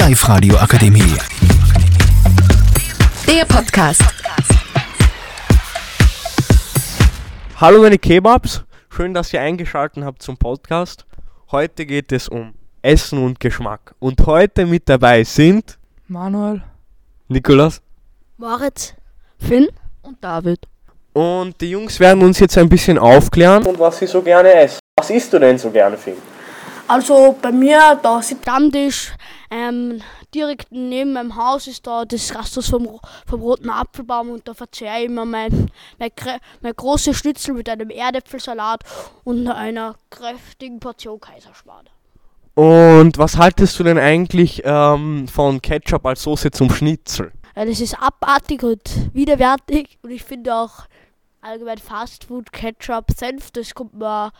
Live-Radio Akademie. Der Podcast. Hallo meine Kebabs, schön, dass ihr eingeschaltet habt zum Podcast. Heute geht es um Essen und Geschmack. Und heute mit dabei sind Manuel. Nikolas Moritz, Finn Und David. und die Jungs werden uns jetzt ein bisschen aufklären. Und was sie so gerne essen. Was isst du denn so gerne, Finn? Also bei mir, da sitzt Stammtisch, ähm, direkt neben meinem Haus ist da das Gasthaus vom, vom Roten Apfelbaum und da verzehre ich immer mein, mein, mein großes Schnitzel mit einem Erdäpfelsalat und einer kräftigen Portion Kaiserschmarrn. Und was haltest du denn eigentlich ähm, von Ketchup als Soße zum Schnitzel? Weil das ist abartig und widerwärtig und ich finde auch allgemein Fastfood, Ketchup, Senf, das kommt mir,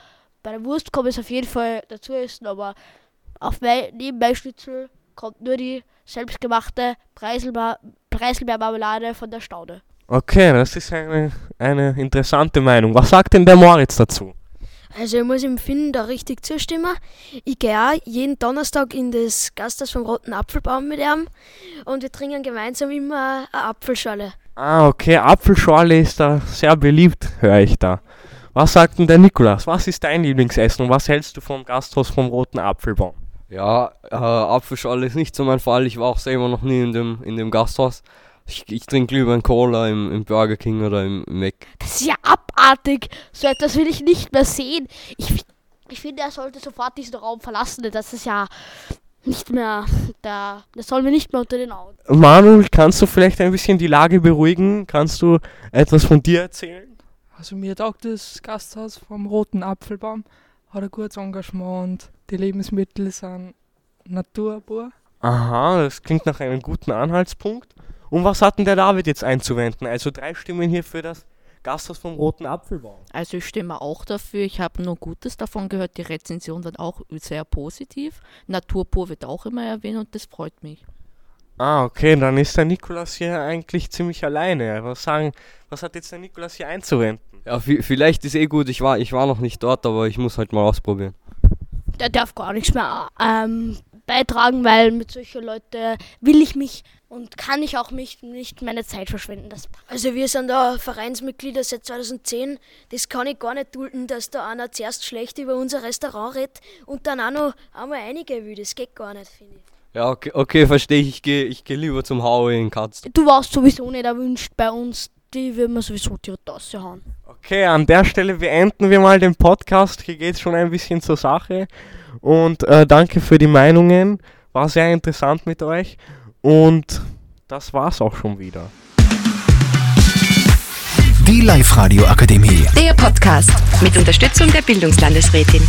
bei der Wurst man es auf jeden Fall dazu essen, aber auf mein, neben mein Schnitzel kommt nur die selbstgemachte Preiselba- Preiselbeermarmelade von der Staude. Okay, das ist eine, eine interessante Meinung. Was sagt denn der Moritz dazu? Also ich muss dem Finn da richtig zustimmen. Ich gehe auch jeden Donnerstag in das Gasthaus vom Roten Apfelbaum mit ihm und wir trinken gemeinsam immer eine Apfelschale. Ah, okay, Apfelschorle ist da sehr beliebt, höre ich da. Was sagt denn der Nikolas? Was ist dein Lieblingsessen und was hältst du vom Gasthaus vom Roten Apfelbaum? Ja, äh, Apfelschorle ist nicht so mein Fall. Ich war auch selber noch nie in dem, in dem Gasthaus. Ich, ich trinke lieber einen Cola im, im Burger King oder im Mac. Das ist ja abartig. So etwas will ich nicht mehr sehen. Ich, ich finde, er sollte sofort diesen Raum verlassen. denn Das ist ja nicht mehr da. Das soll mir nicht mehr unter den Augen. Manuel, kannst du vielleicht ein bisschen die Lage beruhigen? Kannst du etwas von dir erzählen? Also mir taugt das Gasthaus vom Roten Apfelbaum, hat ein gutes Engagement und die Lebensmittel sind naturpur. Aha, das klingt nach einem guten Anhaltspunkt. Und was hat denn der David jetzt einzuwenden? Also drei Stimmen hier für das Gasthaus vom Roten Apfelbaum. Also ich stimme auch dafür. Ich habe nur Gutes davon gehört. Die Rezension war auch sehr positiv. Naturpur wird auch immer erwähnt und das freut mich. Ah, okay, dann ist der Nikolas hier eigentlich ziemlich alleine. Was sagen, was hat jetzt der Nikolas hier einzuwenden? Ja, vi- vielleicht ist eh gut. Ich war, ich war noch nicht dort, aber ich muss halt mal ausprobieren. Der darf gar nichts mehr ähm, beitragen, weil mit solchen Leuten will ich mich und kann ich auch mich nicht meine Zeit verschwenden. Das Also wir sind da Vereinsmitglieder seit 2010. Das kann ich gar nicht dulden, dass da einer zuerst schlecht über unser Restaurant redet und dann auch noch einmal einige will. Das geht gar nicht, finde ich. Ja, okay, okay verstehe ich. Ich gehe ich geh lieber zum Howie in Katz. Du warst sowieso nicht erwünscht bei uns. Die würden wir sowieso direkt raushauen. Okay, an der Stelle beenden wir mal den Podcast. Hier geht es schon ein bisschen zur Sache. Und äh, danke für die Meinungen. War sehr interessant mit euch. Und das war's auch schon wieder. Die Live-Radio Akademie. Der Podcast mit Unterstützung der Bildungslandesrätin.